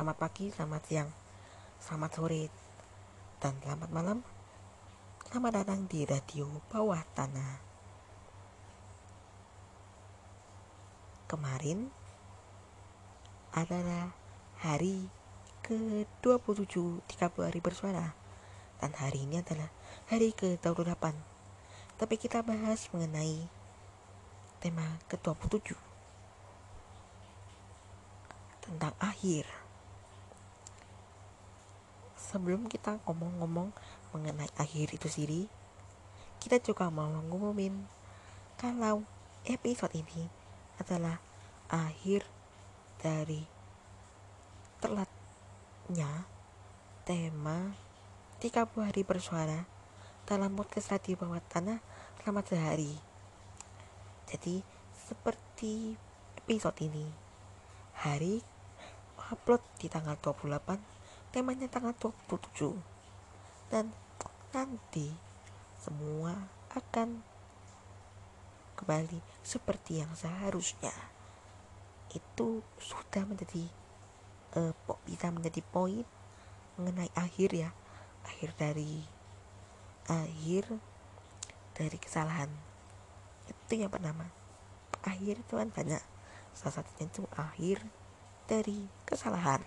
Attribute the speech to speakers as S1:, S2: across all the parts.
S1: selamat pagi, selamat siang, selamat sore, dan selamat malam. Selamat datang di Radio Bawah Tanah. Kemarin adalah hari ke-27 30 hari bersuara dan hari ini adalah hari ke-28 tapi kita bahas mengenai tema ke-27 tentang akhir sebelum kita ngomong-ngomong mengenai akhir itu sendiri kita juga mau ngumumin kalau episode ini adalah akhir dari telatnya tema 30 hari bersuara dalam podcast radio bawah tanah. Selama sehari. Jadi seperti episode ini hari upload di tanggal 28 temanya tanggal 27 dan nanti semua akan kembali seperti yang seharusnya. Itu sudah menjadi uh, bisa menjadi poin mengenai akhir ya. Akhir dari akhir dari kesalahan. Itu yang pertama. Akhir itu kan banyak. Salah satunya itu akhir dari kesalahan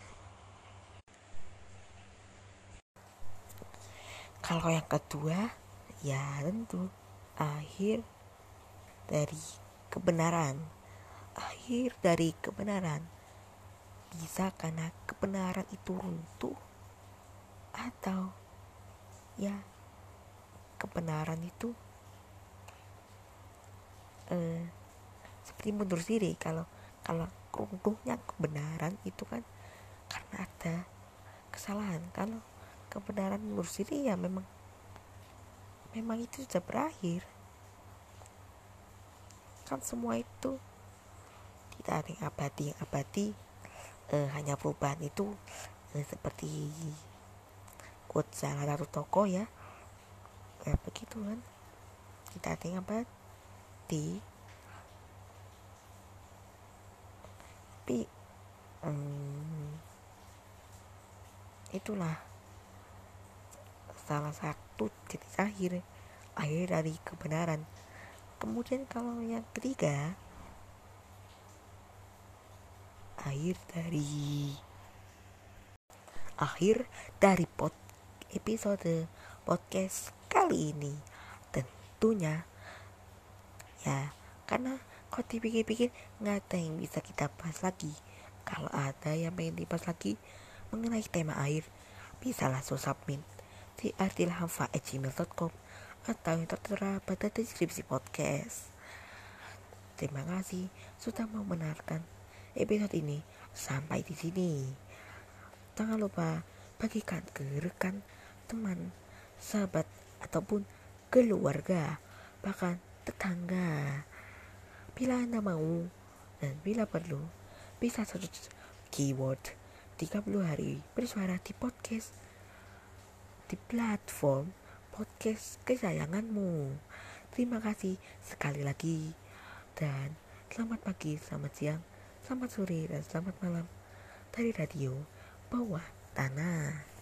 S1: kalau yang kedua ya tentu akhir dari kebenaran. Akhir dari kebenaran. Bisa karena kebenaran itu runtuh atau ya kebenaran itu eh, seperti mundur diri kalau kalau runtuhnya kebenaran itu kan karena ada kesalahan. Kalau kebenaran menurut sendiri ya memang memang itu sudah berakhir. Kan semua itu tidak ada yang abadi yang abadi eh, hanya perubahan itu eh, seperti quote satu toko ya. Ya begitu kan? Tidak ada yang abadi. Tapi hmm, itulah salah satu titik akhir akhir dari kebenaran. Kemudian kalau yang ketiga akhir dari akhir dari pod episode podcast kali ini. Tentunya ya karena kok dipikir-pikir nggak ada yang bisa kita bahas lagi. Kalau ada yang pengen dibahas lagi mengenai tema air bisa langsung submit di artilhamfa.gmail.com atau yang tertera pada deskripsi podcast. Terima kasih sudah mau mendengarkan episode ini sampai di sini. Jangan lupa bagikan ke rekan, teman, sahabat, ataupun keluarga, bahkan tetangga. Bila Anda mau dan bila perlu, bisa search keyword 30 hari bersuara di podcast di platform podcast kesayanganmu. Terima kasih sekali lagi dan selamat pagi, selamat siang, selamat sore, dan selamat malam dari radio bawah tanah.